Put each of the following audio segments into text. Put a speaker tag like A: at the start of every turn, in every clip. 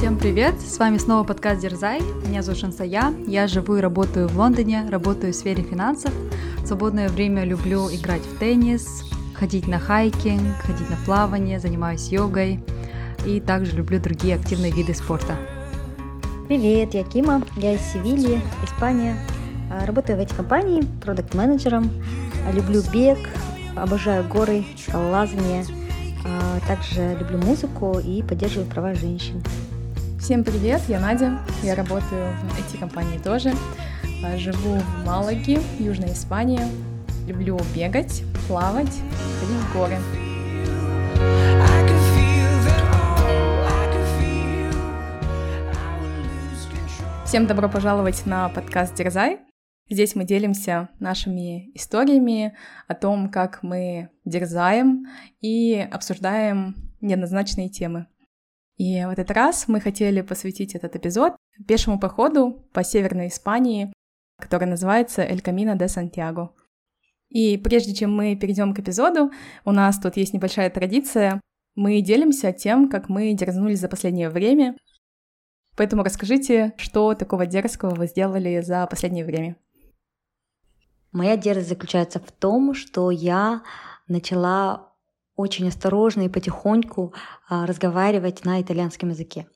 A: Всем привет! С вами снова подкаст Дерзай. Меня зовут Шансая. Я живу и работаю в Лондоне, работаю в сфере финансов. В свободное время люблю играть в теннис, ходить на хайкинг, ходить на плавание, занимаюсь йогой и также люблю другие активные виды спорта.
B: Привет, я Кима, я из Севильи, Испания. А, работаю в этой компании продукт-менеджером. Люблю бег, обожаю горы, скалолазание. А, также люблю музыку и поддерживаю права женщин.
C: Всем привет, я Надя, я работаю в IT-компании тоже. А, живу в Малаге, Южная Испания. Люблю бегать, плавать, ходить в горы. Всем добро пожаловать на подкаст Дерзай. Здесь мы делимся нашими историями о том, как мы дерзаем и обсуждаем неоднозначные темы. И в этот раз мы хотели посвятить этот эпизод пешему походу по Северной Испании, который называется «Эль Камино де Сантьяго». И прежде чем мы перейдем к эпизоду, у нас тут есть небольшая традиция. Мы делимся тем, как мы дерзнули за последнее время. Поэтому расскажите, что такого дерзкого вы сделали за последнее время.
B: Моя дерзость заключается в том, что я начала очень осторожно и потихоньку а, разговаривать на итальянском языке.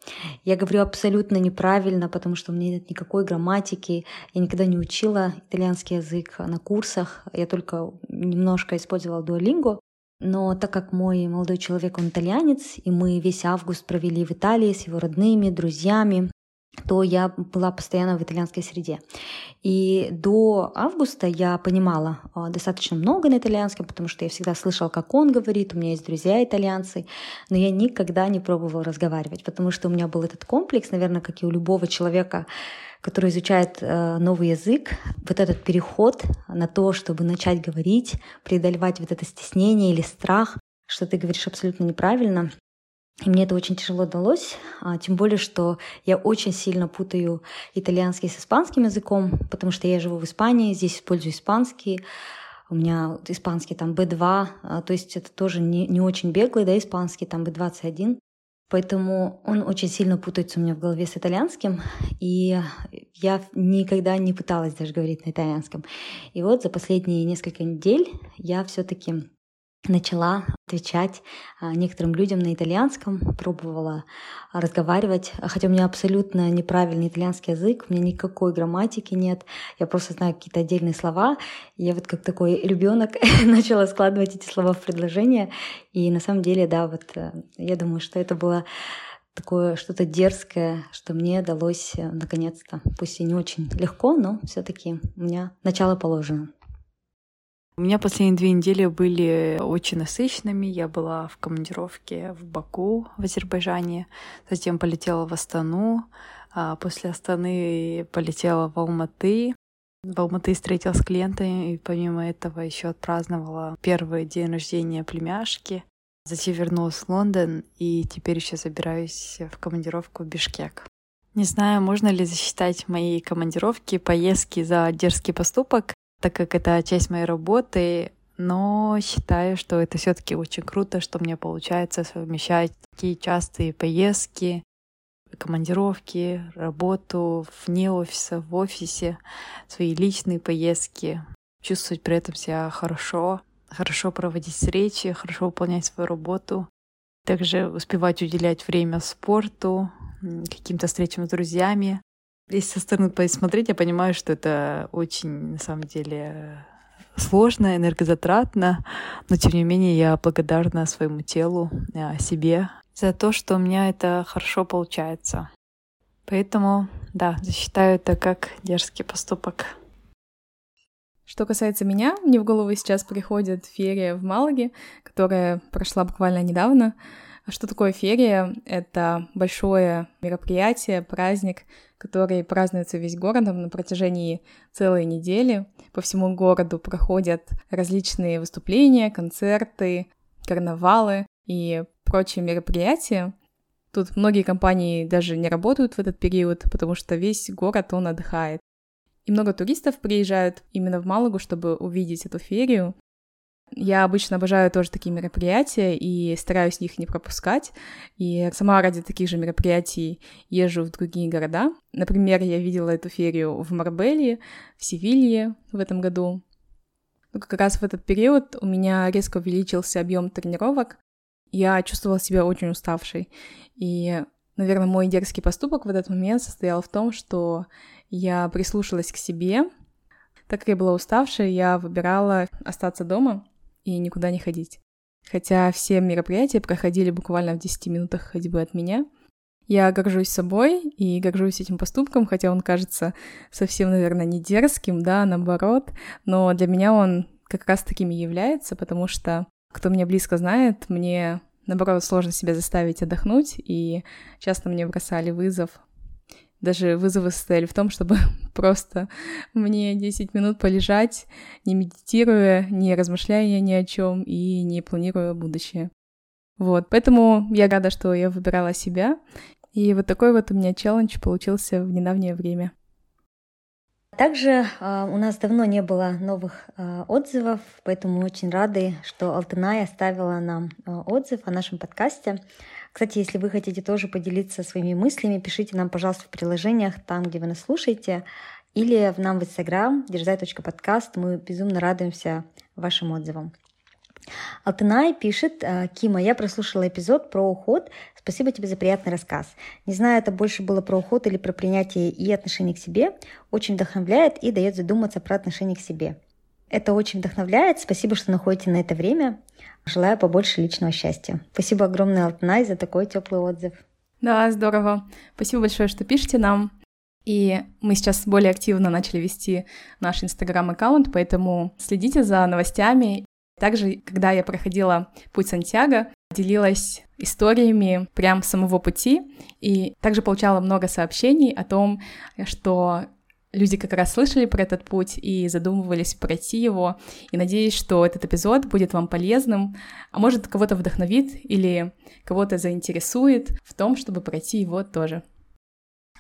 B: Я говорю абсолютно неправильно, потому что у меня нет никакой грамматики. Я никогда не учила итальянский язык на курсах. Я только немножко использовала Duolingo. Но так как мой молодой человек, он итальянец, и мы весь август провели в Италии с его родными, друзьями, то я была постоянно в итальянской среде. И до августа я понимала а, достаточно много на итальянском, потому что я всегда слышала, как он говорит, у меня есть друзья итальянцы, но я никогда не пробовала разговаривать, потому что у меня был этот комплекс, наверное, как и у любого человека, который изучает э, новый язык, вот этот переход на то, чтобы начать говорить, преодолевать вот это стеснение или страх, что ты говоришь абсолютно неправильно, и мне это очень тяжело далось, а, тем более, что я очень сильно путаю итальянский с испанским языком, потому что я живу в Испании, здесь использую испанский, у меня испанский там B2, а, то есть это тоже не, не очень беглый, да, испанский, там B21. Поэтому он очень сильно путается у меня в голове с итальянским, и я никогда не пыталась даже говорить на итальянском. И вот за последние несколько недель я все-таки начала отвечать а, некоторым людям на итальянском, пробовала разговаривать, хотя у меня абсолютно неправильный итальянский язык, у меня никакой грамматики нет, я просто знаю какие-то отдельные слова. Я вот как такой ребенок начала складывать эти слова в предложения, и на самом деле, да, вот э, я думаю, что это было такое что-то дерзкое, что мне далось э, наконец-то, пусть и не очень легко, но все-таки у меня начало положено.
A: У меня последние две недели были очень насыщенными. Я была в командировке в Баку, в Азербайджане, затем полетела в Астану, а после Астаны полетела в Алматы. В Алматы встретилась с клиентами, и помимо этого еще отпраздновала первый день рождения племяшки. Затем вернулась в Лондон, и теперь еще собираюсь в командировку в Бишкек. Не знаю, можно ли засчитать мои командировки, поездки за дерзкий поступок, так как это часть моей работы, но считаю, что это все-таки очень круто, что мне получается совмещать такие частые поездки, командировки, работу вне офиса, в офисе, свои личные поездки, чувствовать при этом себя хорошо, хорошо проводить встречи, хорошо выполнять свою работу, также успевать уделять время спорту, каким-то встречам с друзьями, если со стороны посмотреть, я понимаю, что это очень, на самом деле, сложно, энергозатратно, но тем не менее я благодарна своему телу, а, себе за то, что у меня это хорошо получается. Поэтому, да, засчитаю это как дерзкий поступок.
C: Что касается меня, мне в голову сейчас приходит ферия в Малаге, которая прошла буквально недавно. А что такое ферия? Это большое мероприятие, праздник, который празднуется весь городом на протяжении целой недели. По всему городу проходят различные выступления, концерты, карнавалы и прочие мероприятия. Тут многие компании даже не работают в этот период, потому что весь город, он отдыхает. И много туристов приезжают именно в Малагу, чтобы увидеть эту ферию. Я обычно обожаю тоже такие мероприятия и стараюсь их не пропускать. И сама ради таких же мероприятий езжу в другие города. Например, я видела эту ферию в Марбеле, в Севилье в этом году. Но как раз в этот период у меня резко увеличился объем тренировок. Я чувствовала себя очень уставшей. И, наверное, мой дерзкий поступок в этот момент состоял в том, что я прислушалась к себе. Так как я была уставшая, я выбирала остаться дома и никуда не ходить. Хотя все мероприятия проходили буквально в 10 минутах ходьбы от меня. Я горжусь собой и горжусь этим поступком, хотя он кажется совсем, наверное, не дерзким, да, наоборот, но для меня он как раз таким и является, потому что кто меня близко знает, мне, наоборот, сложно себя заставить отдохнуть, и часто мне бросали вызов даже вызовы состояли в том, чтобы просто мне 10 минут полежать, не медитируя, не размышляя ни о чем и не планируя будущее. Вот, поэтому я рада, что я выбирала себя. И вот такой вот у меня челлендж получился в недавнее время.
B: Также э, у нас давно не было новых э, отзывов, поэтому мы очень рады, что Алтынай оставила нам э, отзыв о нашем подкасте. Кстати, если вы хотите тоже поделиться своими мыслями, пишите нам, пожалуйста, в приложениях, там, где вы нас слушаете, или в нам в Instagram, дерзай.подкаст. Мы безумно радуемся вашим отзывам. Алтынай пишет, «Э, Кима, я прослушала эпизод про уход. Спасибо тебе за приятный рассказ. Не знаю, это больше было про уход или про принятие и отношение к себе. Очень вдохновляет и дает задуматься про отношение к себе. Это очень вдохновляет. Спасибо, что находите на это время. Желаю побольше личного счастья. Спасибо огромное, Алтанай, за такой теплый отзыв.
C: Да, здорово. Спасибо большое, что пишете нам. И мы сейчас более активно начали вести наш инстаграм-аккаунт, поэтому следите за новостями. Также, когда я проходила путь Сантьяго, делилась историями прям самого пути, и также получала много сообщений о том, что люди как раз слышали про этот путь и задумывались пройти его. И надеюсь, что этот эпизод будет вам полезным, а может кого-то вдохновит или кого-то заинтересует в том, чтобы пройти его тоже.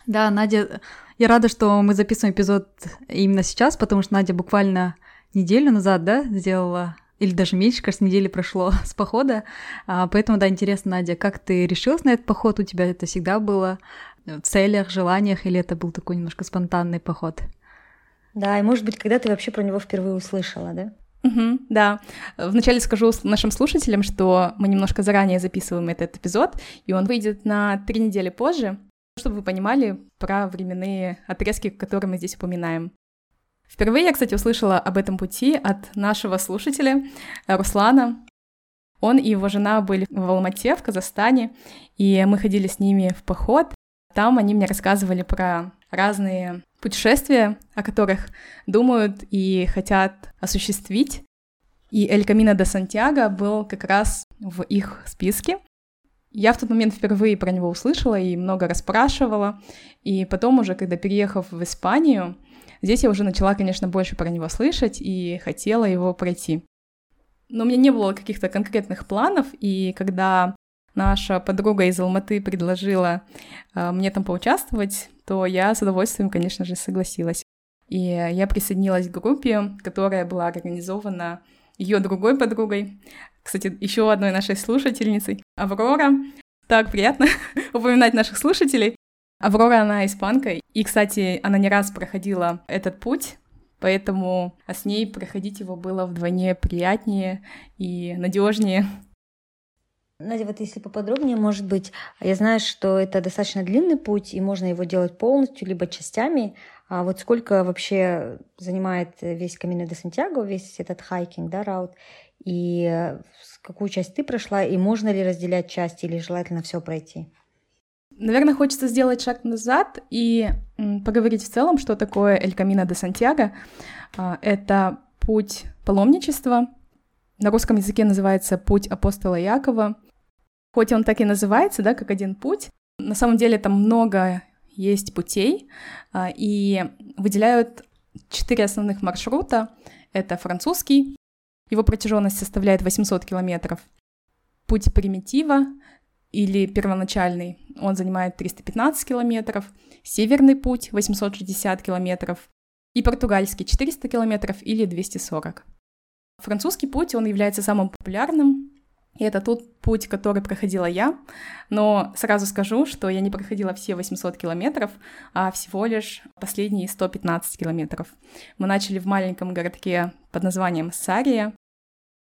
D: Да, Надя, я рада, что мы записываем эпизод именно сейчас, потому что Надя буквально неделю назад, да, сделала или даже меньше, кажется, недели прошло с похода. А, поэтому, да, интересно, Надя, как ты решилась на этот поход? У тебя это всегда было? В целях, желаниях, или это был такой немножко спонтанный поход?
B: Да, и может быть, когда ты вообще про него впервые услышала, да?
C: Угу, да. Вначале скажу нашим слушателям, что мы немножко заранее записываем этот эпизод, и он выйдет на три недели позже, чтобы вы понимали про временные отрезки, которые мы здесь упоминаем. Впервые я, кстати, услышала об этом пути от нашего слушателя Руслана. Он и его жена были в Алмате, в Казахстане, и мы ходили с ними в поход, там они мне рассказывали про разные путешествия, о которых думают и хотят осуществить. И Эль Камино де Сантьяго был как раз в их списке. Я в тот момент впервые про него услышала и много расспрашивала. И потом уже, когда переехав в Испанию, здесь я уже начала, конечно, больше про него слышать и хотела его пройти. Но у меня не было каких-то конкретных планов, и когда наша подруга из Алматы предложила э, мне там поучаствовать, то я с удовольствием, конечно же, согласилась. И я присоединилась к группе, которая была организована ее другой подругой, кстати, еще одной нашей слушательницей, Аврора. Так приятно упоминать наших слушателей. Аврора, она испанка, и, кстати, она не раз проходила этот путь, поэтому с ней проходить его было вдвойне приятнее и надежнее.
B: Надя, вот если поподробнее, может быть, я знаю, что это достаточно длинный путь, и можно его делать полностью, либо частями. А вот сколько вообще занимает весь Камино де Сантьяго, весь этот хайкинг, да, раут, и какую часть ты прошла, и можно ли разделять части, или желательно все пройти?
C: Наверное, хочется сделать шаг назад и поговорить в целом, что такое Эль Камино де Сантьяго. А, это путь паломничества, на русском языке называется «Путь апостола Якова». Хоть он так и называется, да, как один путь, на самом деле там много есть путей, а, и выделяют четыре основных маршрута. Это французский, его протяженность составляет 800 километров. Путь примитива или первоначальный, он занимает 315 километров. Северный путь 860 километров. И португальский 400 километров или 240. Французский путь, он является самым популярным, и это тот путь, который проходила я. Но сразу скажу, что я не проходила все 800 километров, а всего лишь последние 115 километров. Мы начали в маленьком городке под названием Сария,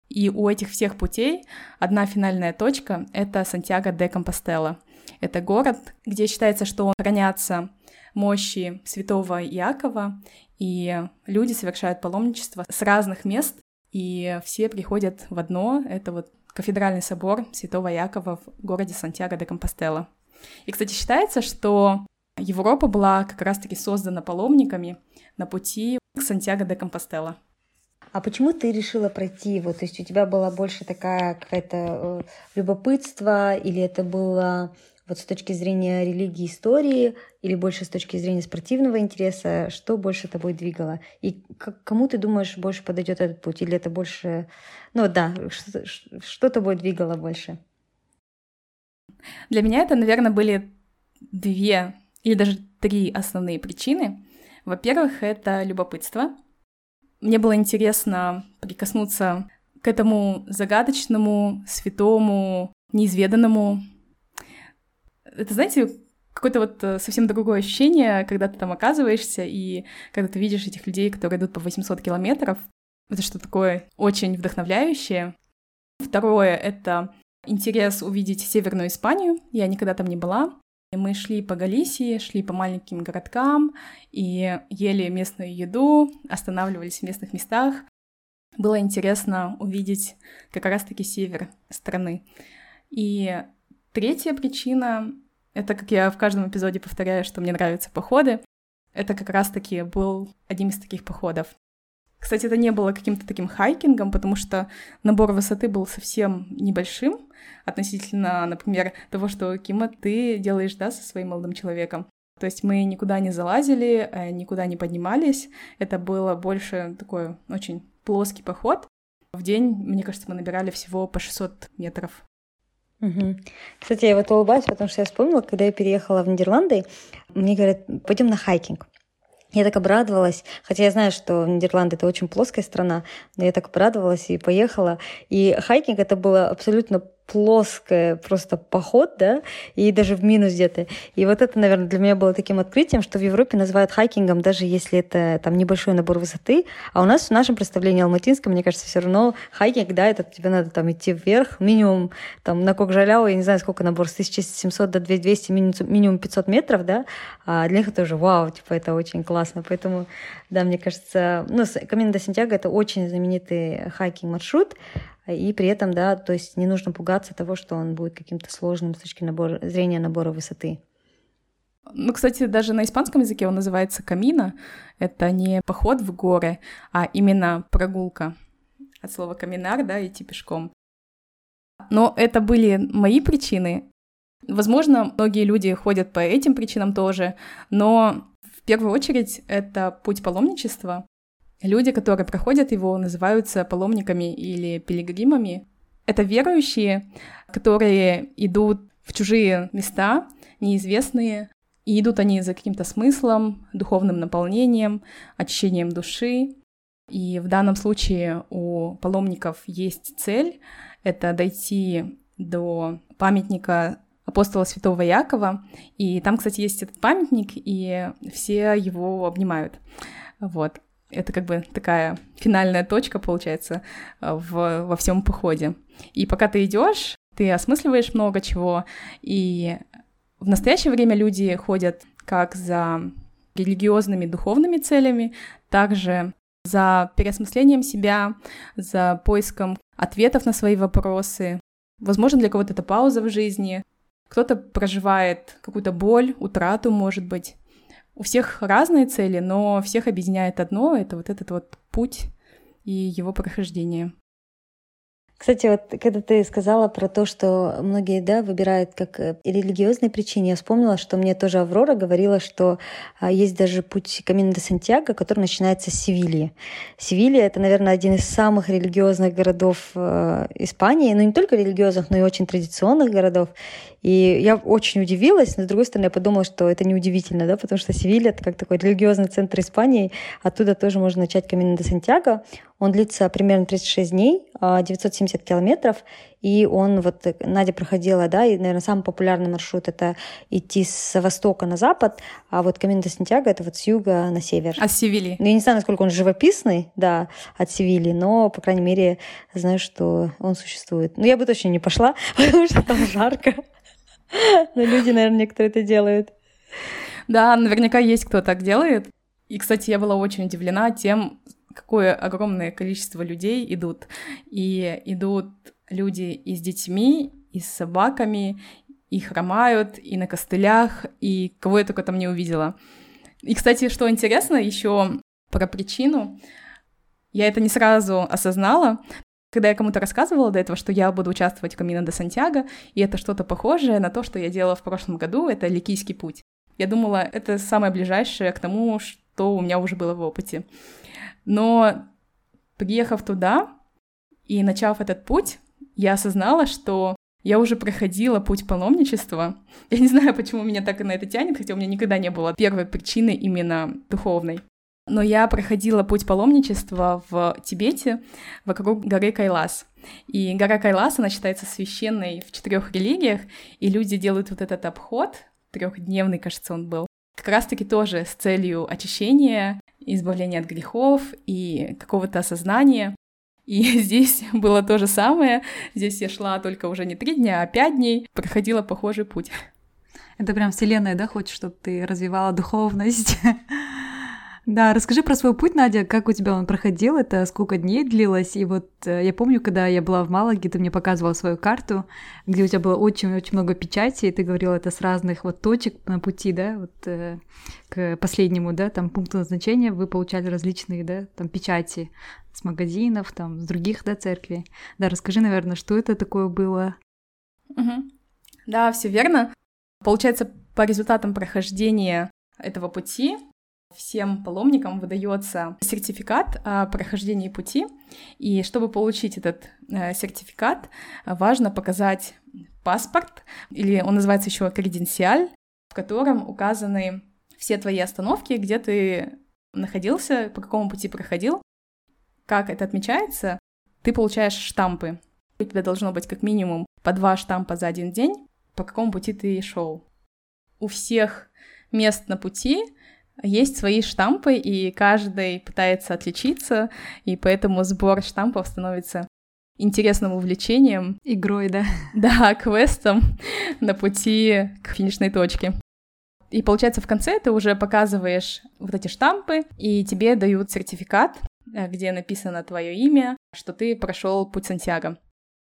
C: и у этих всех путей одна финальная точка — это Сантьяго де Компостела. Это город, где считается, что хранятся мощи святого Иакова, и люди совершают паломничество с разных мест, и все приходят в одно, это вот кафедральный собор святого Иакова в городе Сантьяго де Компостела. И, кстати, считается, что Европа была как раз-таки создана паломниками на пути к Сантьяго де Компостела.
B: А почему ты решила пройти его? То есть у тебя была больше такая какая-то э, любопытство, или это было вот с точки зрения религии, истории, или больше с точки зрения спортивного интереса, что больше тобой двигало? И к кому ты думаешь больше подойдет этот путь? Или это больше, ну да, что, что тобой двигало больше?
C: Для меня это, наверное, были две или даже три основные причины. Во-первых, это любопытство. Мне было интересно прикоснуться к этому загадочному, святому, неизведанному. Это, знаете, какое-то вот э, совсем другое ощущение, когда ты там оказываешься, и когда ты видишь этих людей, которые идут по 800 километров. Это что такое очень вдохновляющее. Второе — это интерес увидеть Северную Испанию. Я никогда там не была. Мы шли по Галисии, шли по маленьким городкам и ели местную еду, останавливались в местных местах. Было интересно увидеть как раз-таки север страны. И третья причина — это, как я в каждом эпизоде повторяю, что мне нравятся походы. Это как раз-таки был одним из таких походов. Кстати, это не было каким-то таким хайкингом, потому что набор высоты был совсем небольшим относительно, например, того, что Кима ты делаешь, да, со своим молодым человеком. То есть мы никуда не залазили, э, никуда не поднимались. Это было больше такой очень плоский поход. В день, мне кажется, мы набирали всего по 600 метров.
B: Кстати, я вот улыбаюсь, потому что я вспомнила, когда я переехала в Нидерланды, мне говорят, пойдем на хайкинг. Я так обрадовалась, хотя я знаю, что Нидерланды — это очень плоская страна, но я так обрадовалась и поехала. И хайкинг — это было абсолютно плоское просто поход, да, и даже в минус где-то. И вот это, наверное, для меня было таким открытием, что в Европе называют хайкингом, даже если это там небольшой набор высоты, а у нас в нашем представлении алматинском, мне кажется, все равно хайкинг, да, это тебе надо там идти вверх, минимум там на Кок-Жайляу, я не знаю, сколько набор, с 1700 до 200, минимум 500 метров, да, а для них это уже вау, типа это очень классно, поэтому, да, мне кажется, ну, Камино де Сантьяго это очень знаменитый хайкинг маршрут, и при этом, да, то есть не нужно пугаться того, что он будет каким-то сложным с точки набора, зрения набора высоты.
C: Ну, кстати, даже на испанском языке он называется камина. Это не поход в горы, а именно прогулка. От слова каминар, да, идти пешком. Но это были мои причины. Возможно, многие люди ходят по этим причинам тоже, но в первую очередь это путь паломничества, Люди, которые проходят его, называются паломниками или пилигримами. Это верующие, которые идут в чужие места, неизвестные, и идут они за каким-то смыслом, духовным наполнением, очищением души. И в данном случае у паломников есть цель — это дойти до памятника апостола святого Якова. И там, кстати, есть этот памятник, и все его обнимают. Вот это как бы такая финальная точка, получается, в, во всем походе. И пока ты идешь, ты осмысливаешь много чего, и в настоящее время люди ходят как за религиозными духовными целями, также за переосмыслением себя, за поиском ответов на свои вопросы. Возможно, для кого-то это пауза в жизни, кто-то проживает какую-то боль, утрату, может быть. У всех разные цели, но всех объединяет одно — это вот этот вот путь и его прохождение.
B: Кстати, вот когда ты сказала про то, что многие да, выбирают как э, религиозные причины, я вспомнила, что мне тоже Аврора говорила, что а, есть даже путь Камина де Сантьяго, который начинается с Севильи. Севилья — это, наверное, один из самых религиозных городов э, Испании, но ну, не только религиозных, но и очень традиционных городов. И я очень удивилась, но с другой стороны, я подумала, что это неудивительно, да, потому что Севилья — это как такой религиозный центр Испании, оттуда тоже можно начать Камин де Сантьяго. Он длится примерно 36 дней, 970 а, километров, и он вот, э, Надя проходила, да, и, наверное, самый популярный маршрут — это идти с востока на запад, а вот Камин до Сантьяго — это вот с юга на север.
C: От Севильи.
B: Ну, я не знаю, насколько он живописный, да, от Севильи, но, по крайней мере, знаю, что он существует. Ну, я бы точно не пошла, потому что там жарко. Но люди, наверное, некоторые это делают.
C: Да, наверняка есть кто так делает. И, кстати, я была очень удивлена тем, какое огромное количество людей идут. И идут люди и с детьми, и с собаками, и хромают, и на костылях, и кого я только там не увидела. И, кстати, что интересно еще про причину, я это не сразу осознала, когда я кому-то рассказывала до этого, что я буду участвовать в Камино де Сантьяго, и это что-то похожее на то, что я делала в прошлом году, это Ликийский путь. Я думала, это самое ближайшее к тому, что у меня уже было в опыте. Но приехав туда и начав этот путь, я осознала, что я уже проходила путь паломничества. Я не знаю, почему меня так и на это тянет, хотя у меня никогда не было первой причины именно духовной. Но я проходила путь паломничества в Тибете вокруг горы Кайлас. И гора Кайлас, она считается священной в четырех религиях, и люди делают вот этот обход, трехдневный, кажется, он был, как раз-таки тоже с целью очищения, избавления от грехов и какого-то осознания. И здесь было то же самое. Здесь я шла только уже не три дня, а пять дней, проходила похожий путь.
D: Это прям вселенная, да, хочет, чтобы ты развивала духовность. Да, расскажи про свой путь, Надя, как у тебя он проходил, это сколько дней длилось, и вот э, я помню, когда я была в Малаге, ты мне показывала свою карту, где у тебя было очень-очень много печати, и ты говорила это с разных вот точек на пути, да, вот э, к последнему, да, там пункту назначения вы получали различные, да, там печати с магазинов, там, с других, да, церквей. Да, расскажи, наверное, что это такое было?
C: Угу. Да, все верно. Получается, по результатам прохождения этого пути всем паломникам выдается сертификат о прохождении пути. И чтобы получить этот э, сертификат, важно показать паспорт, или он называется еще креденциаль, в котором указаны все твои остановки, где ты находился, по какому пути проходил. Как это отмечается? Ты получаешь штампы. У тебя должно быть как минимум по два штампа за один день, по какому пути ты шел. У всех мест на пути есть свои штампы, и каждый пытается отличиться, и поэтому сбор штампов становится интересным увлечением.
D: Игрой, да?
C: Да, квестом на пути к финишной точке. И получается, в конце ты уже показываешь вот эти штампы, и тебе дают сертификат, э, где написано твое имя, что ты прошел путь Сантьяго.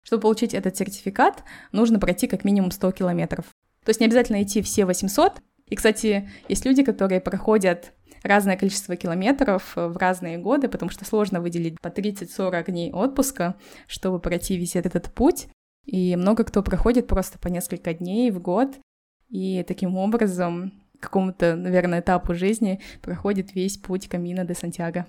C: Чтобы получить этот сертификат, нужно пройти как минимум 100 километров. То есть не обязательно идти все 800, и, кстати, есть люди, которые проходят разное количество километров в разные годы, потому что сложно выделить по 30-40 дней отпуска, чтобы пройти весь этот путь. И много кто проходит просто по несколько дней в год, и таким образом какому-то, наверное, этапу жизни проходит весь путь Камина де Сантьяго.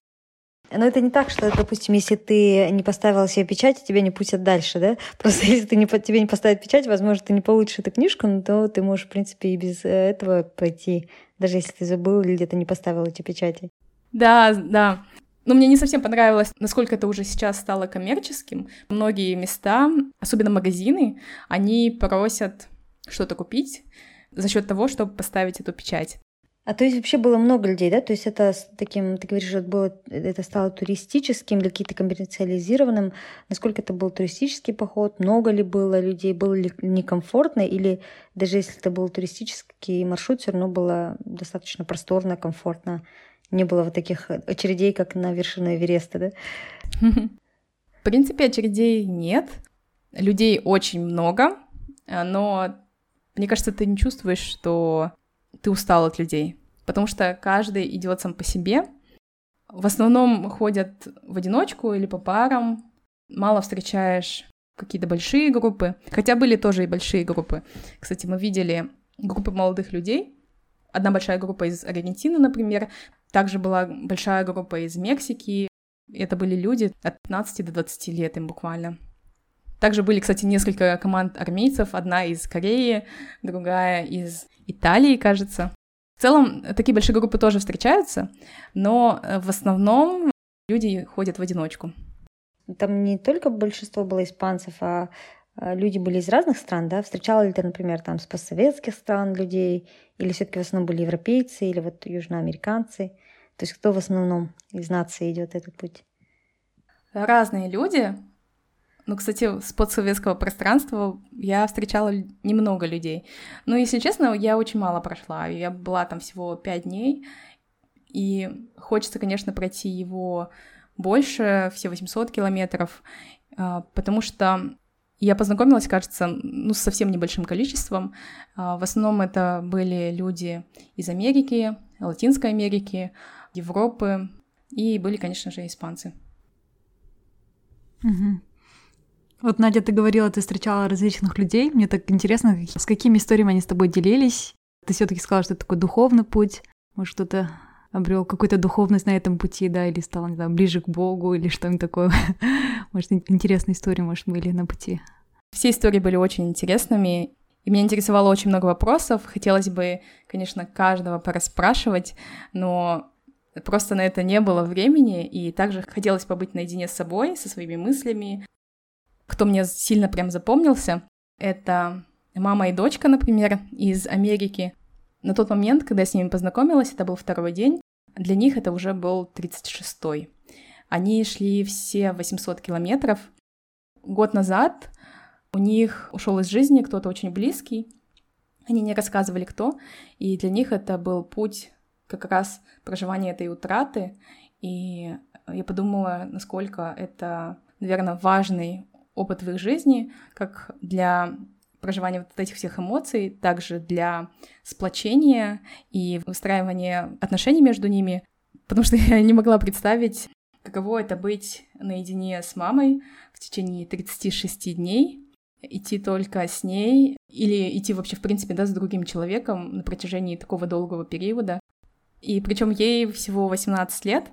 B: Но это не так, что, допустим, если ты не поставила себе печать, тебя не пустят дальше, да? Просто если ты не, тебе не поставят печать, возможно, ты не получишь эту книжку, но то ты можешь, в принципе, и без э, этого пойти, даже если ты забыл или где-то не поставил эти печати.
C: Да, да. Но мне не совсем понравилось, насколько это уже сейчас стало коммерческим. Многие места, особенно магазины, они просят что-то купить за счет того, чтобы поставить эту печать.
B: А то есть вообще было много людей, да? То есть это таким, ты говоришь, это, было, это стало туристическим или каким-то коммерциализированным. Насколько это был туристический поход? Много ли было людей? Было ли некомфортно? Или даже если это был туристический маршрут, все равно было достаточно просторно, комфортно? Не было вот таких очередей, как на вершине Эвереста, да?
C: В принципе, очередей нет. Людей очень много, но мне кажется, ты не чувствуешь, что ты устал от людей, потому что каждый идет сам по себе. В основном ходят в одиночку или по парам. Мало встречаешь какие-то большие группы. Хотя были тоже и большие группы. Кстати, мы видели группы молодых людей. Одна большая группа из Аргентины, например. Также была большая группа из Мексики. Это были люди от 15 до 20 лет им буквально. Также были, кстати, несколько команд армейцев. Одна из Кореи, другая из Италии, кажется. В целом, такие большие группы тоже встречаются, но э, в основном люди ходят в одиночку.
B: Там не только большинство было испанцев, а люди были из разных стран, да? Встречала ли ты, например, там с постсоветских стран людей, или все таки в основном были европейцы, или вот южноамериканцы? То есть кто в основном из нации идет этот путь?
C: Разные люди. Ну, кстати, с подсоветского пространства я встречала немного людей. Но, если честно, я очень мало прошла. Я была там всего пять дней, и хочется, конечно, пройти его больше, все 800 километров, а, потому что я познакомилась, кажется, ну, с совсем небольшим количеством. А, в основном это были люди из Америки, Латинской Америки, Европы, и были, конечно же, испанцы.
D: Угу. Вот, Надя, ты говорила, ты встречала различных людей. Мне так интересно, с какими историями они с тобой делились. Ты все таки сказала, что это такой духовный путь. Может, что-то обрел какую-то духовность на этом пути, да, или стал, не знаю, ближе к Богу, или что-нибудь такое. Может, интересные истории, может, были на пути.
C: Все истории были очень интересными, и меня интересовало очень много вопросов. Хотелось бы, конечно, каждого порасспрашивать, но просто на это не было времени, и также хотелось побыть наедине с собой, со своими мыслями. Кто мне сильно прям запомнился, это мама и дочка, например, из Америки. На тот момент, когда я с ними познакомилась, это был второй день, для них это уже был 36-й. Они шли все 800 километров. Год назад у них ушел из жизни кто-то очень близкий. Они не рассказывали, кто, и для них это был путь как раз проживания этой утраты. И я подумала, насколько это, наверное, важный опыт в их жизни, как для проживания вот этих всех эмоций, также для сплочения и выстраивания отношений между ними, потому что я не могла представить, каково это быть наедине с мамой в течение 36 дней, идти только с ней или идти вообще, в принципе, да, с другим человеком на протяжении такого долгого периода. И причем ей всего 18 лет,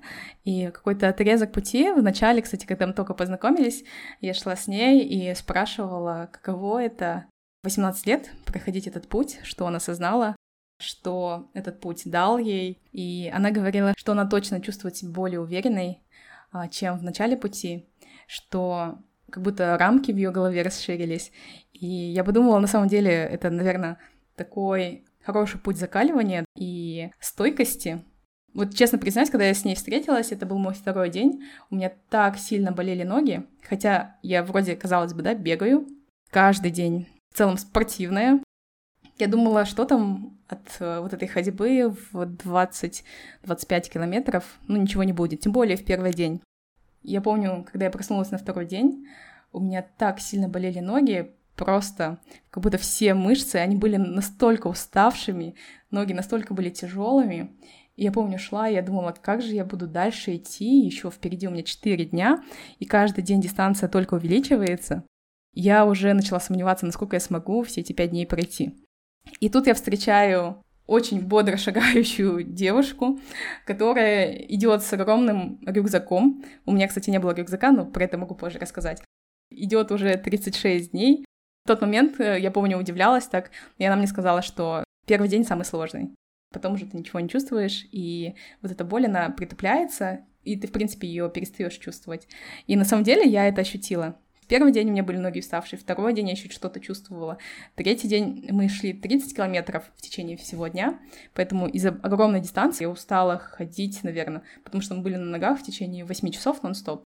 C: и какой-то отрезок пути в начале, кстати, когда мы только познакомились, я шла с ней и спрашивала, каково это 18 лет проходить этот путь, что она осознала, что этот путь дал ей. И она говорила, что она точно чувствует себя более уверенной, а, чем в начале пути, что как будто рамки в ее голове расширились. И я подумала, на самом деле, это, наверное, такой хороший путь закаливания и стойкости. Вот честно признаюсь, когда я с ней встретилась, это был мой второй день, у меня так сильно болели ноги, хотя я вроде, казалось бы, да, бегаю каждый день в целом спортивная. Я думала, что там от э, вот этой ходьбы в 20-25 километров, ну, ничего не будет, тем более в первый день. Я помню, когда я проснулась на второй день, у меня так сильно болели ноги, просто как будто все мышцы, они были настолько уставшими, ноги настолько были тяжелыми. Я помню, шла, и я думала, как же я буду дальше идти, еще впереди у меня 4 дня, и каждый день дистанция только увеличивается я уже начала сомневаться, насколько я смогу все эти пять дней пройти. И тут я встречаю очень бодро шагающую девушку, которая идет с огромным рюкзаком. У меня, кстати, не было рюкзака, но про это могу позже рассказать. Идет уже 36 дней. В тот момент, э, я помню, удивлялась так, и она мне сказала, что первый день самый сложный. Потом уже ты ничего не чувствуешь, и вот эта боль, она притупляется, и ты, в принципе, ее перестаешь чувствовать. И на самом деле я это ощутила. Первый день у меня были ноги уставшие, второй день я еще что-то чувствовала. Третий день мы шли 30 километров в течение всего дня, поэтому из-за огромной дистанции я устала ходить, наверное, потому что мы были на ногах в течение 8 часов нон-стоп.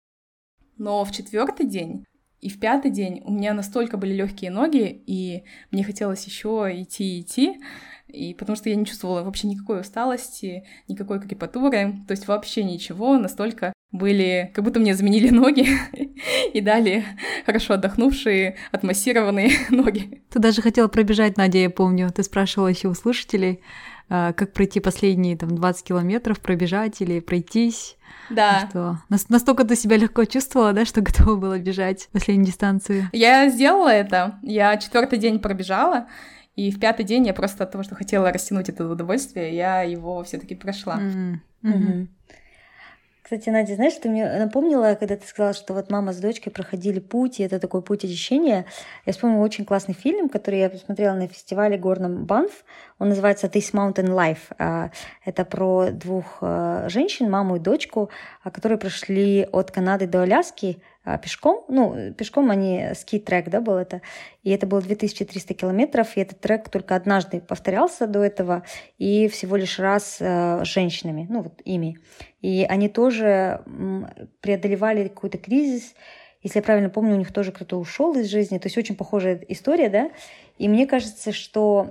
C: Но в четвертый день и в пятый день у меня настолько были легкие ноги, и мне хотелось еще идти идти, и потому что я не чувствовала вообще никакой усталости, никакой крепатуры, то есть вообще ничего, настолько были, как будто мне заменили ноги и дали хорошо отдохнувшие, отмассированные ноги.
D: Ты даже хотела пробежать, Надя, я помню. Ты спрашивала еще у слушателей, как пройти последние там 20 километров, пробежать или пройтись.
C: Да.
D: Что, настолько ты себя легко чувствовала, да, что готова была бежать последнюю дистанцию?
C: Я сделала это. Я четвертый день пробежала, и в пятый день я просто от того, что хотела растянуть это удовольствие, я его все-таки прошла.
D: Mm-hmm. Mm-hmm.
B: Кстати, Надя, знаешь, ты мне напомнила, когда ты сказала, что вот мама с дочкой проходили путь, и это такой путь очищения. Я вспомнила очень классный фильм, который я посмотрела на фестивале горном Банф. Он называется This Mountain Life. А, это про двух а, женщин, маму и дочку, а, которые прошли от Канады до Аляски пешком. Ну, пешком они, ски-трек, да, был это. И это было 2300 километров, и этот трек только однажды повторялся до этого, и всего лишь раз э, женщинами, ну, вот ими. И они тоже преодолевали какой-то кризис, если я правильно помню, у них тоже кто-то ушел из жизни, то есть очень похожая история, да, и мне кажется, что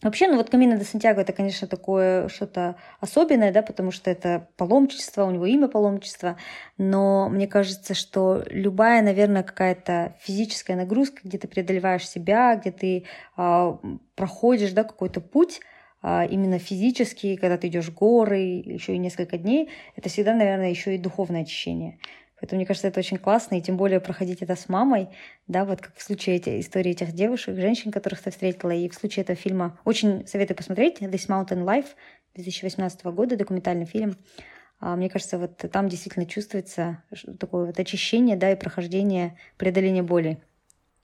B: Вообще, ну вот Камина де Сантьяго это, конечно, такое что-то особенное, да, потому что это паломничество, у него имя паломничество, но мне кажется, что любая, наверное, какая-то физическая нагрузка, где ты преодолеваешь себя, где ты э, проходишь, да, какой-то путь, а, именно физический, когда ты идешь горы, еще и несколько дней, это всегда, наверное, еще и духовное очищение. Поэтому, мне кажется, это очень классно, и тем более проходить это с мамой, да, вот как в случае эти, истории этих девушек, женщин, которых ты встретила, и в случае этого фильма очень советую посмотреть «This Mountain Life» 2018 года, документальный фильм. А, мне кажется, вот там действительно чувствуется такое вот очищение, да, и прохождение, преодоление боли.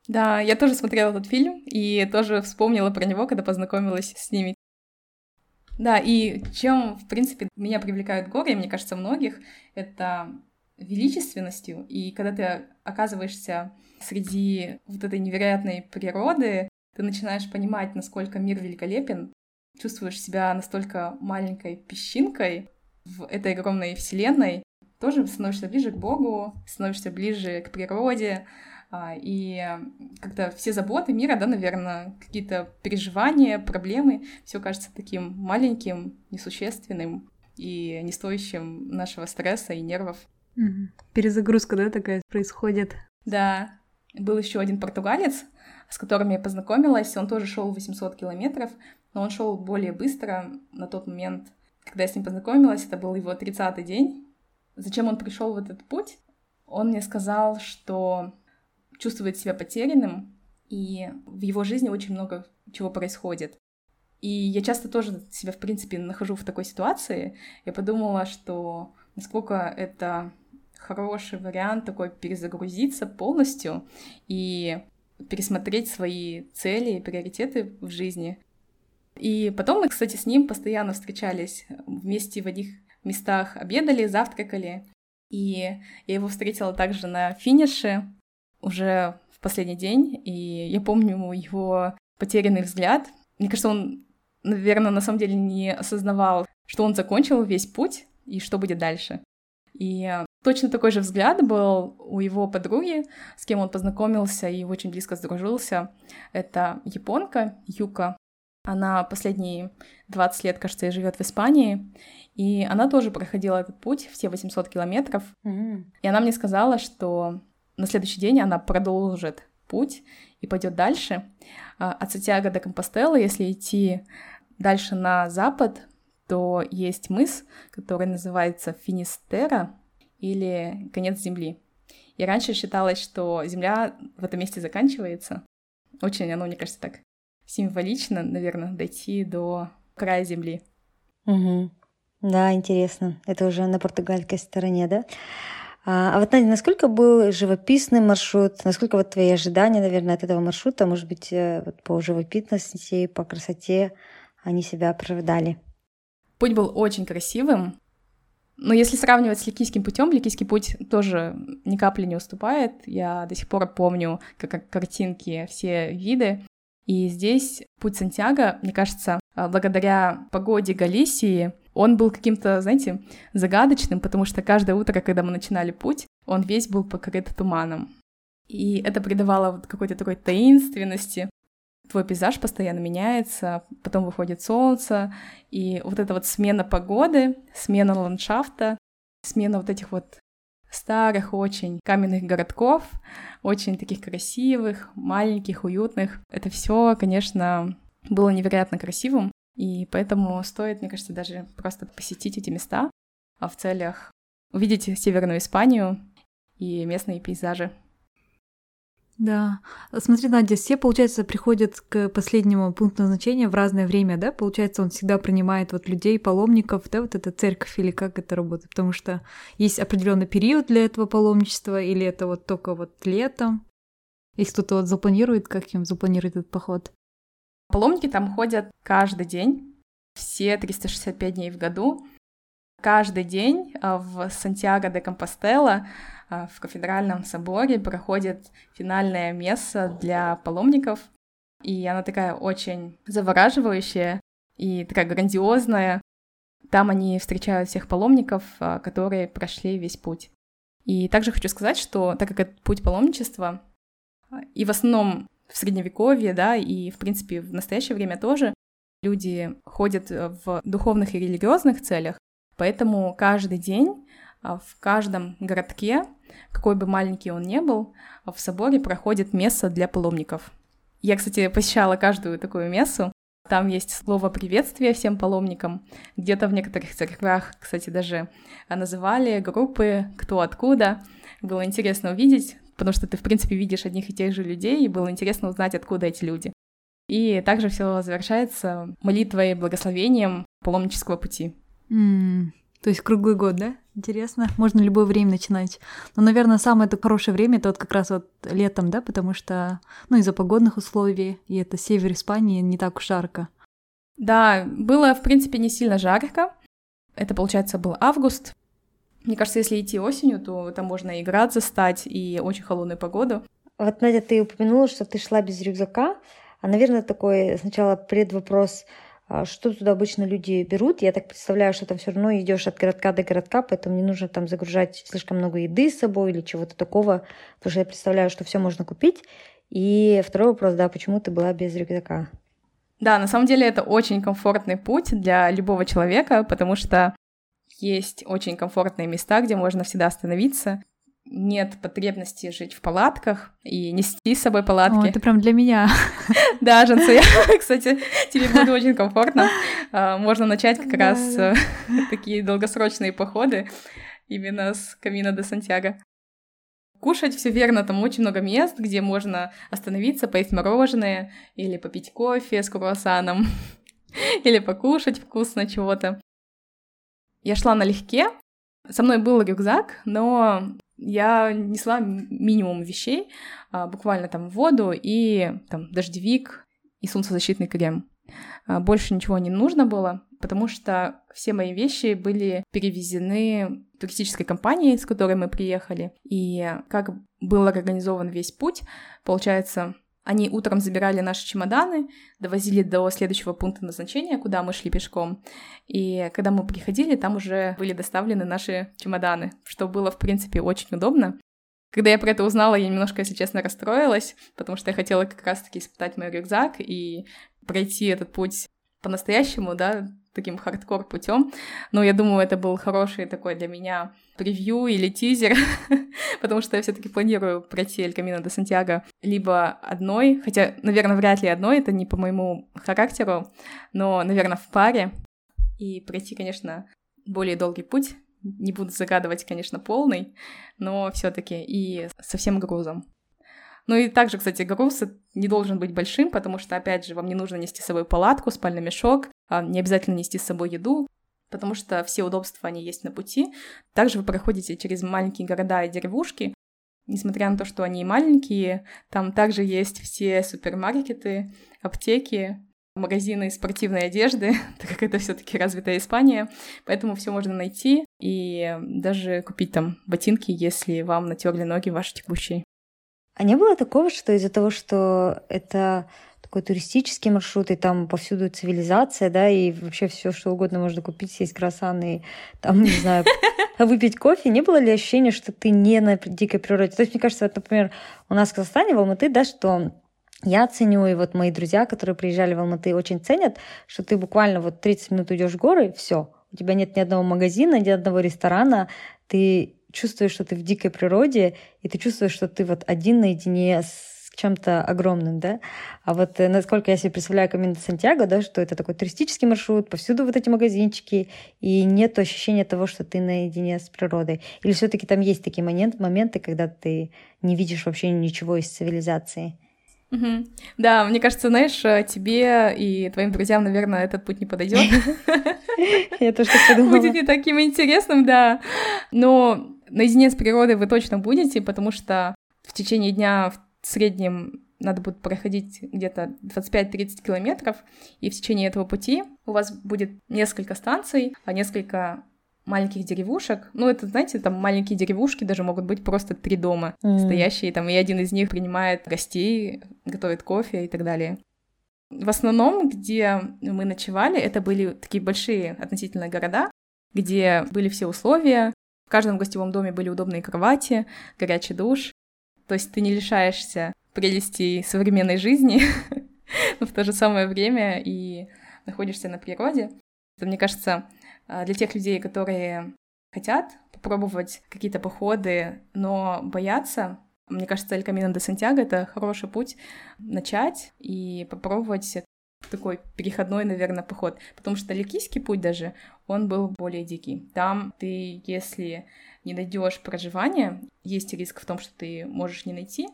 C: Да, я тоже смотрела этот фильм и тоже вспомнила про него, когда познакомилась с ними. Да, и чем, в принципе, меня привлекают горы, и мне кажется, многих, это величественностью, и когда ты оказываешься среди вот этой невероятной природы, ты начинаешь понимать, насколько мир великолепен, чувствуешь себя настолько маленькой песчинкой в этой огромной вселенной, тоже становишься ближе к Богу, становишься ближе к природе, а, и когда все заботы мира, да, наверное, какие-то переживания, проблемы, все кажется таким маленьким, несущественным и не стоящим нашего стресса и нервов.
D: Перезагрузка, да, такая происходит?
C: Да. Был еще один португалец, с которым я познакомилась. Он тоже шел 800 километров, но он шел более быстро на тот момент, когда я с ним познакомилась. Это был его 30-й день. Зачем он пришел в этот путь? Он мне сказал, что чувствует себя потерянным, и в его жизни очень много чего происходит. И я часто тоже себя, в принципе, нахожу в такой ситуации. Я подумала, что насколько это хороший вариант такой перезагрузиться полностью и пересмотреть свои цели и приоритеты в жизни. И потом мы, кстати, с ним постоянно встречались вместе в одних местах, обедали, завтракали. И я его встретила также на финише уже в последний день, и я помню его потерянный взгляд. Мне кажется, он, наверное, на самом деле не осознавал, что он закончил весь путь и что будет дальше. И точно такой же взгляд был у его подруги, с кем он познакомился и очень близко сдружился. Это японка Юка. Она последние 20 лет, кажется, живет в Испании. И она тоже проходила этот путь, все 800 километров. Mm-hmm. И она мне сказала, что на следующий день она продолжит путь и пойдет дальше. А, от Сантьяго до Компостела, если идти дальше на запад, то есть мыс, который называется Финистера или конец Земли. И раньше считалось, что Земля в этом месте заканчивается. Очень оно, мне кажется, так символично, наверное, дойти до края Земли.
B: Угу. Да, интересно. Это уже на португальской стороне, да? А, а вот, Надя, насколько был живописный маршрут? Насколько вот твои ожидания, наверное, от этого маршрута, может быть, э, вот по живописности, по красоте они себя оправдали?
C: Путь был очень красивым, но если сравнивать с Ликийским путем, Ликийский путь тоже ни капли не уступает. Я до сих пор помню как картинки, все виды. И здесь путь Сантьяго, мне кажется, а, благодаря погоде Галисии, он был каким-то, знаете, загадочным, потому что каждое утро, когда мы начинали путь, он весь был покрыт туманом. И это придавало вот какой-то такой таинственности, твой пейзаж постоянно меняется, потом выходит солнце, и вот эта вот смена погоды, смена ландшафта, смена вот этих вот старых очень каменных городков, очень таких красивых, маленьких, уютных. Это все, конечно, было невероятно красивым, и поэтому стоит, мне кажется, даже просто посетить эти места а в целях увидеть Северную Испанию и местные пейзажи.
D: Да. Смотри, Надя, все, получается, приходят к последнему пункту назначения в разное время, да? Получается, он всегда принимает вот людей, паломников, да, вот эта церковь или как это работает? Потому что есть определенный период для этого паломничества, или это вот только вот летом? Если кто-то вот запланирует, как им запланирует этот поход?
C: Паломники там ходят каждый день, все 365 дней в году. Каждый день а, в Сантьяго де Компостела в кафедральном соборе проходит финальная месса для паломников, и она такая очень завораживающая и такая грандиозная. Там они встречают всех паломников, а, которые прошли весь путь. И также хочу сказать, что так как это путь паломничества, и в основном в средневековье, да, и в принципе в настоящее время тоже люди ходят в духовных и религиозных целях, поэтому каждый день а, в каждом городке, какой бы маленький он ни был, в соборе проходит месса для паломников. Я, кстати, посещала каждую такую мессу. Там есть слово приветствия всем паломникам. Где-то в некоторых церквях, кстати, даже называли группы «Кто откуда». Было интересно увидеть, потому что ты, в принципе, видишь одних и тех же людей, и было интересно узнать, откуда эти люди. И также все завершается молитвой и благословением паломнического пути.
D: Mm. То есть круглый год, да? Интересно. Можно любое время начинать. Но, наверное, самое это хорошее время это вот как раз вот летом, да, потому что, ну, из-за погодных условий, и это север Испании, не так уж жарко.
C: Да, было, в принципе, не сильно жарко. Это, получается, был август. Мне кажется, если идти осенью, то там можно и град застать, и очень холодную погоду.
B: Вот, Надя, ты упомянула, что ты шла без рюкзака. А, наверное, такой сначала предвопрос — что туда обычно люди берут? Я так представляю, что там все равно идешь от городка до городка, поэтому не нужно там загружать слишком много еды с собой или чего-то такого, потому что я представляю, что все можно купить. И второй вопрос, да, почему ты была без рюкзака?
C: Да, на самом деле это очень комфортный путь для любого человека, потому что есть очень комфортные места, где можно всегда остановиться, нет потребности жить в палатках и нести с собой палатки. О,
D: это прям для меня.
C: Да, Жанса, я, кстати, тебе будет очень комфортно. А, можно начать как раз э, такие долгосрочные походы именно с Камина до Сантьяго. Кушать все верно, там очень много мест, где можно остановиться, поесть мороженое или попить кофе с круассаном, или покушать вкусно чего-то. Я шла налегке, со мной был рюкзак, но я несла минимум вещей, а, буквально там воду и там дождевик и солнцезащитный крем. А, больше ничего не нужно было, потому что все мои вещи были перевезены туристической компанией, с которой мы приехали. И как был организован весь путь, получается, они утром забирали наши чемоданы, довозили до следующего пункта назначения, куда мы шли пешком. И когда мы приходили, там уже были доставлены наши чемоданы, что было, в принципе, очень удобно. Когда я про это узнала, я немножко, если честно, расстроилась, потому что я хотела как раз-таки испытать мой рюкзак и пройти этот путь по-настоящему, да, таким хардкор путем. Но я думаю, это был хороший такой для меня превью или тизер, потому что я все-таки планирую пройти Эль Камино до Сантьяго либо одной, хотя, наверное, вряд ли одной, это не по моему характеру, но, наверное, в паре. И пройти, конечно, более долгий путь. Не буду загадывать, конечно, полный, но все-таки и со всем грузом. Ну и также, кстати, груз не должен быть большим, потому что, опять же, вам не нужно нести с собой палатку, спальный мешок, а не обязательно нести с собой еду, потому что все удобства, они есть на пути. Также вы проходите через маленькие города и деревушки, Несмотря на то, что они маленькие, там также есть все супермаркеты, аптеки, магазины спортивной одежды, так как это все-таки развитая Испания, поэтому все можно найти и даже купить там ботинки, если вам натерли ноги ваши текущие.
B: А не было такого, что из-за того, что это такой туристический маршрут, и там повсюду цивилизация, да, и вообще все что угодно можно купить, съесть круассаны, и там, не знаю, выпить кофе, не было ли ощущения, что ты не на дикой природе? То есть, мне кажется, вот, например, у нас в Казахстане, в Алматы, да, что я ценю, и вот мои друзья, которые приезжали в Алматы, очень ценят, что ты буквально вот 30 минут идешь в горы, все, у тебя нет ни одного магазина, ни одного ресторана, ты чувствуешь, что ты в дикой природе, и ты чувствуешь, что ты вот один наедине с чем-то огромным, да. А вот э, насколько я себе представляю Камин Сантьяго, да, что это такой туристический маршрут, повсюду вот эти магазинчики, и нет ощущения того, что ты наедине с природой. Или все таки там есть такие момент, моменты, когда ты не видишь вообще ничего из цивилизации?
C: Угу. Да, мне кажется, знаешь, э, тебе и твоим друзьям, наверное, этот путь не подойдет.
B: Я тоже так подумала.
C: Будет не таким интересным, да. Но наедине с природой вы точно будете, потому что в течение дня в среднем надо будет проходить где-то 25-30 километров, и в течение этого пути у вас будет несколько станций, а несколько маленьких деревушек. Ну, это, знаете, там маленькие деревушки даже могут быть просто три дома mm. стоящие, там, и один из них принимает гостей, готовит кофе и так далее. В основном, где мы ночевали, это были такие большие относительно города, где были все условия. В каждом гостевом доме были удобные кровати, горячий душ. То есть ты не лишаешься прелестей современной жизни, но в то же самое время и находишься на природе. Это, мне кажется, а, для тех людей, которые хотят попробовать какие-то походы, но боятся, мне кажется, Эль Камино де Сантьяго — это хороший путь начать и попробовать такой переходной, наверное, поход. Потому что Ликийский путь даже, он был более дикий. Там ты, если не найдешь проживание, есть риск в том, что ты можешь не найти,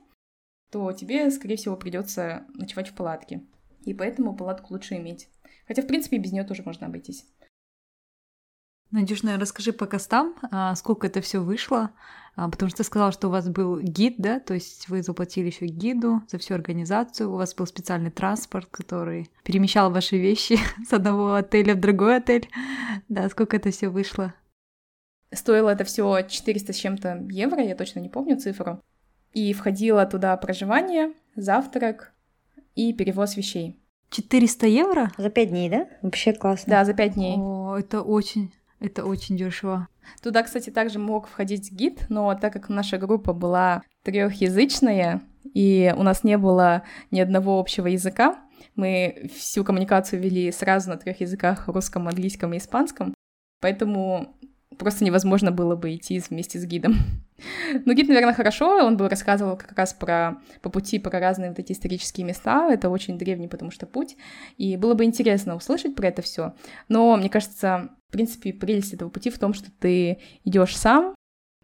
C: то тебе, скорее всего, придется ночевать в палатке. И поэтому палатку лучше иметь. Хотя, в принципе, без нее тоже можно обойтись.
D: Надюш, наверное, расскажи по костам, а, сколько это все вышло, потому что ты сказала, что у вас был гид, да, то есть вы заплатили еще гиду за всю организацию, у вас был специальный транспорт, который перемещал ваши вещи с одного отеля в другой отель. Да, сколько это все вышло?
C: Стоило это все 400 с чем-то евро, я точно не помню цифру. И входило туда проживание, завтрак и перевоз вещей.
D: 400 евро?
B: За пять дней, да? Вообще классно.
C: Да, за пять дней.
D: О, это очень это очень дешево.
C: Туда, кстати, также мог входить гид, но так как наша группа была трехязычная, и у нас не было ни одного общего языка, мы всю коммуникацию вели сразу на трех языках русском, английском и испанском, поэтому просто невозможно было бы идти вместе с гидом. Ну, гид, наверное, хорошо, он бы рассказывал как раз про по пути, про разные вот эти исторические места, это очень древний, потому что путь, и было бы интересно услышать про это все. Но, мне кажется, в принципе, прелесть этого пути в том, что ты идешь сам,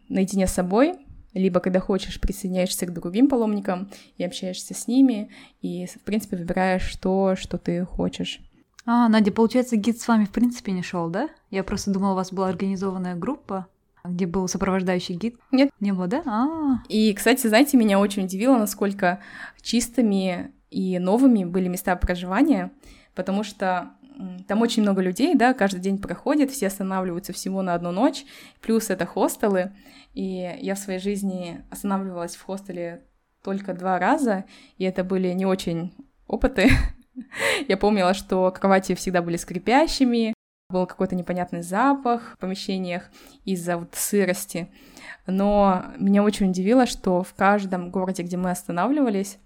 C: наедине с собой, либо когда хочешь, присоединяешься к другим паломникам и общаешься с ними, и, в принципе, выбираешь то, что ты хочешь.
D: А, Надя, получается, гид с вами в принципе не шел, да? Я просто думала, у вас была организованная группа, где был сопровождающий гид.
C: Нет.
D: Не было, да? А.
C: И, кстати, знаете, меня очень удивило, насколько чистыми и новыми были места проживания, потому что там очень много людей, да, каждый день проходит, все останавливаются всего на одну ночь, плюс это хостелы, и я в своей жизни останавливалась в хостеле только два раза, и это были не очень опыты. Я помнила, что кровати всегда были скрипящими, был какой-то непонятный запах в помещениях из-за вот сырости. Но меня очень удивило, что в каждом городе, где мы останавливались,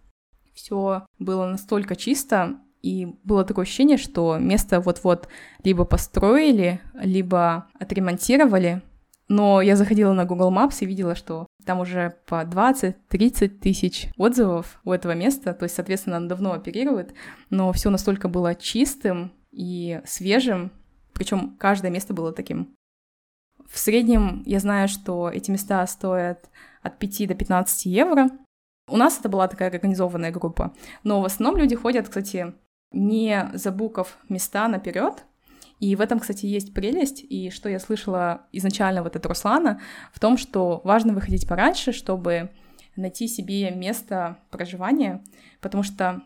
C: все было настолько чисто, и было такое ощущение, что место вот-вот либо построили, либо отремонтировали. Но я заходила на Google Maps и видела, что там уже по 20-30 тысяч отзывов у этого места, то есть, соответственно, оно давно оперирует, но все настолько было чистым и свежим, причем каждое место было таким. В среднем я знаю, что эти места стоят от 5 до 15 евро. У нас это была такая организованная группа. Но в основном люди ходят, кстати, не забукав места наперед. И в этом, кстати, есть прелесть, и что я слышала изначально вот от Руслана, в том, что важно выходить пораньше, чтобы найти себе место проживания, потому что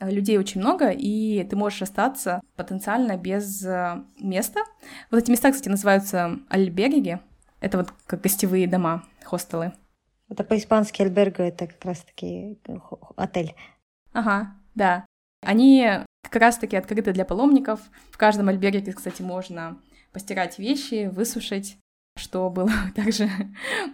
C: людей очень много, и ты можешь остаться потенциально без э, места. Вот эти места, кстати, называются альберги. Это вот как гостевые дома, хостелы.
B: Это по-испански альберго, это как раз-таки э, отель.
C: Ага, да. Они как раз-таки открыты для паломников. В каждом альберге, кстати, можно постирать вещи, высушить, что было также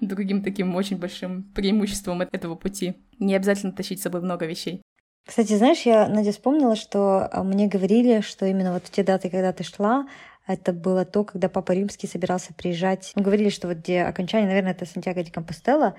C: другим таким очень большим преимуществом этого пути. Не обязательно тащить с собой много вещей.
B: Кстати, знаешь, я, Надя, вспомнила, что а, мне говорили, что именно вот в те даты, когда ты шла, это было то, когда Папа Римский собирался приезжать. Мы говорили, что вот где окончание, наверное, это Сантьяго де Компостела,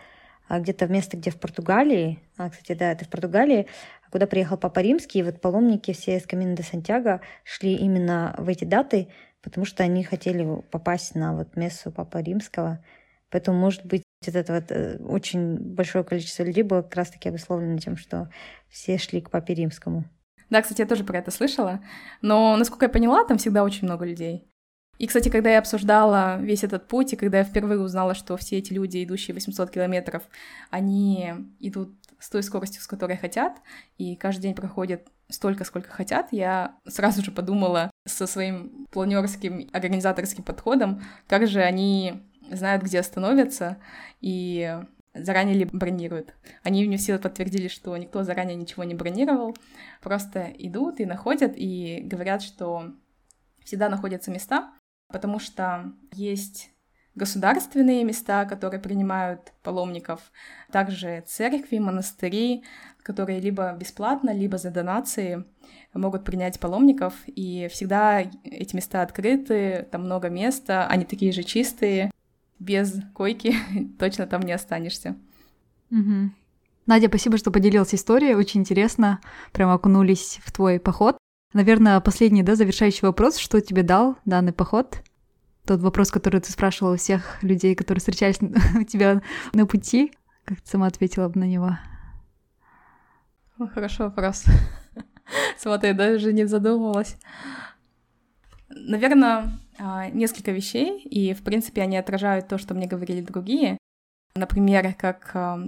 B: а, где-то место, где в Португалии, а, кстати, да, это в Португалии, куда приехал Папа Римский, и вот паломники все из Камина де Сантьяго шли именно в эти даты, потому что они хотели попасть на вот мессу Папа Римского. Поэтому, может быть, вот это вот э, очень большое количество людей было как раз-таки обусловлено тем, что все шли к Папе Римскому.
C: Да, кстати, я тоже про это слышала. Но, насколько я поняла, там всегда очень много людей. И, кстати, когда я обсуждала весь этот путь, и когда я впервые узнала, что все эти люди, идущие 800 километров, они идут с той скоростью, с которой хотят, и каждый день проходят столько, сколько хотят, я сразу же подумала со своим планерским, организаторским подходом, как же они знают, где остановятся, и заранее ли бронируют. Они мне все подтвердили, что никто заранее ничего не бронировал, просто идут и находят, и говорят, что всегда находятся места, потому что есть государственные места, которые принимают паломников, также церкви, монастыри, которые либо бесплатно, либо за донации могут принять паломников, и всегда эти места открыты, там много места, они такие же чистые, без койки точно там не останешься.
D: Угу. Надя, спасибо, что поделилась историей, очень интересно, прям окунулись в твой поход. Наверное, последний, да, завершающий вопрос, что тебе дал данный поход? Тот вопрос, который ты спрашивала у всех людей, которые встречались у тебя на пути, как ты сама ответила бы на него?
C: Хороший вопрос. Смотри, даже не задумывалась. Наверное, а, несколько вещей, и, в принципе, они отражают то, что мне говорили другие. Например, как а,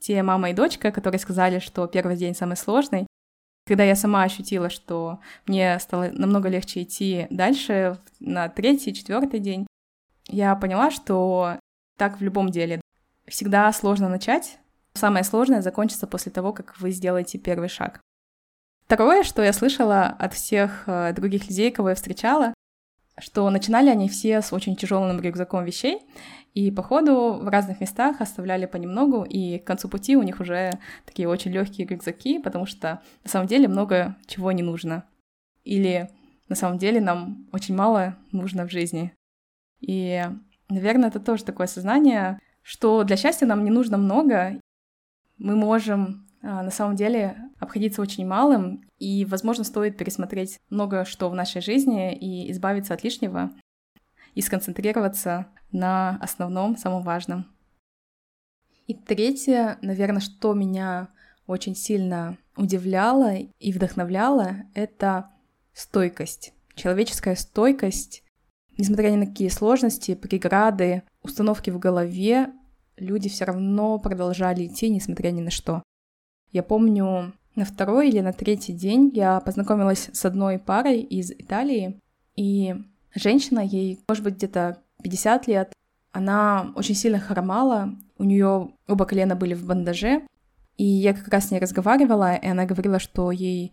C: те мама и дочка, которые сказали, что первый день самый сложный. Когда я сама ощутила, что мне стало намного легче идти дальше, на третий, четвертый день, я поняла, что так в любом деле. Всегда сложно начать. Самое сложное закончится после того, как вы сделаете первый шаг. Второе, что я слышала от всех э, других людей, кого я встречала, что начинали они все с очень тяжелым рюкзаком вещей, и по ходу в разных местах оставляли понемногу, и к концу пути у них уже такие очень легкие рюкзаки, потому что на самом деле много чего не нужно. Или на самом деле нам очень мало нужно в жизни. И, наверное, это тоже такое сознание, что для счастья нам не нужно много. Мы можем а, на самом деле обходиться очень малым, и, возможно, стоит пересмотреть много что в нашей жизни и избавиться от лишнего, и сконцентрироваться на основном, самом важном. И третье, наверное, что меня очень сильно удивляло и вдохновляло, это стойкость. Человеческая стойкость, несмотря ни на какие сложности, преграды, установки в голове, люди все равно продолжали идти, несмотря ни на что. Я помню, на второй или на третий день я познакомилась с одной парой из Италии, и женщина, ей, может быть, где-то 50 лет, она очень сильно хромала, у нее оба колена были в бандаже, и я как раз с ней разговаривала, и она говорила, что ей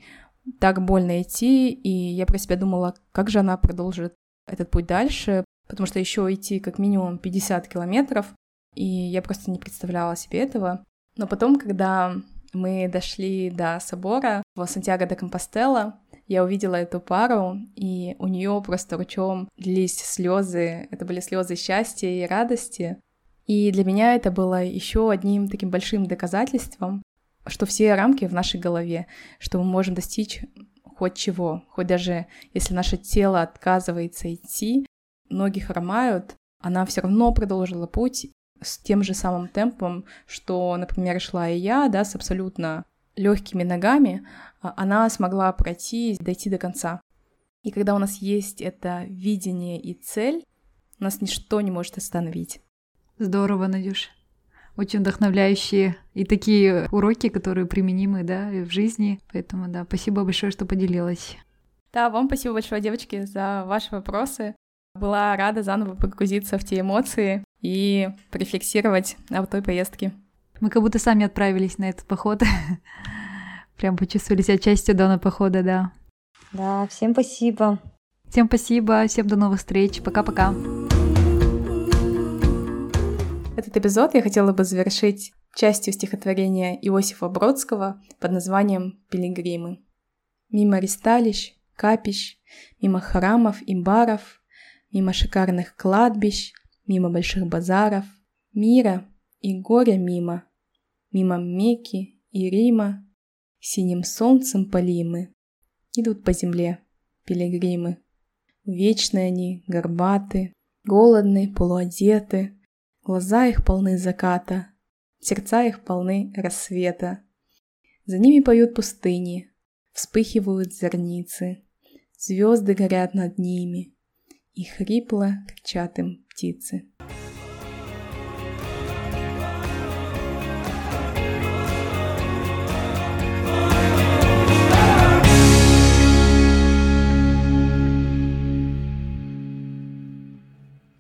C: так больно идти, и я про себя думала, как же она продолжит этот путь дальше, потому что еще идти как минимум 50 километров, и я просто не представляла себе этого. Но потом, когда мы дошли до собора в Сантьяго де Компостела. Я увидела эту пару, и у нее просто ручом лились слезы. Это были слезы счастья и радости. И для меня это было еще одним таким большим доказательством, что все рамки в нашей голове, что мы можем достичь хоть чего, хоть даже если наше тело отказывается идти, ноги хромают, она все равно продолжила путь, с тем же самым темпом, что, например, шла и я, да, с абсолютно легкими ногами, она смогла пройти, дойти до конца. И когда у нас есть это видение и цель, нас ничто не может остановить.
D: Здорово, Надюш. Очень вдохновляющие и такие уроки, которые применимы, да, в жизни. Поэтому, да, спасибо большое, что поделилась.
C: Да, вам спасибо большое, девочки, за ваши вопросы. Была рада заново погрузиться в те эмоции и порефлексировать об той поездке.
D: Мы как будто сами отправились на этот поход. Прям почувствовали себя частью данного похода, да.
B: Да, всем спасибо.
D: Всем спасибо, всем до новых встреч. Пока-пока.
C: Этот эпизод я хотела бы завершить частью стихотворения Иосифа Бродского под названием «Пилигримы». Мимо ристалищ, капищ, мимо храмов и баров, мимо шикарных кладбищ, мимо больших базаров, мира и горя мимо, Мимо Мекки и Рима, Синим солнцем полимы, Идут по земле пилигримы. Вечные они, горбаты, голодные, полуодеты, Глаза их полны заката, сердца их полны рассвета. За ними поют пустыни, вспыхивают зерницы, Звезды горят над ними, И хрипло кричат им птицы.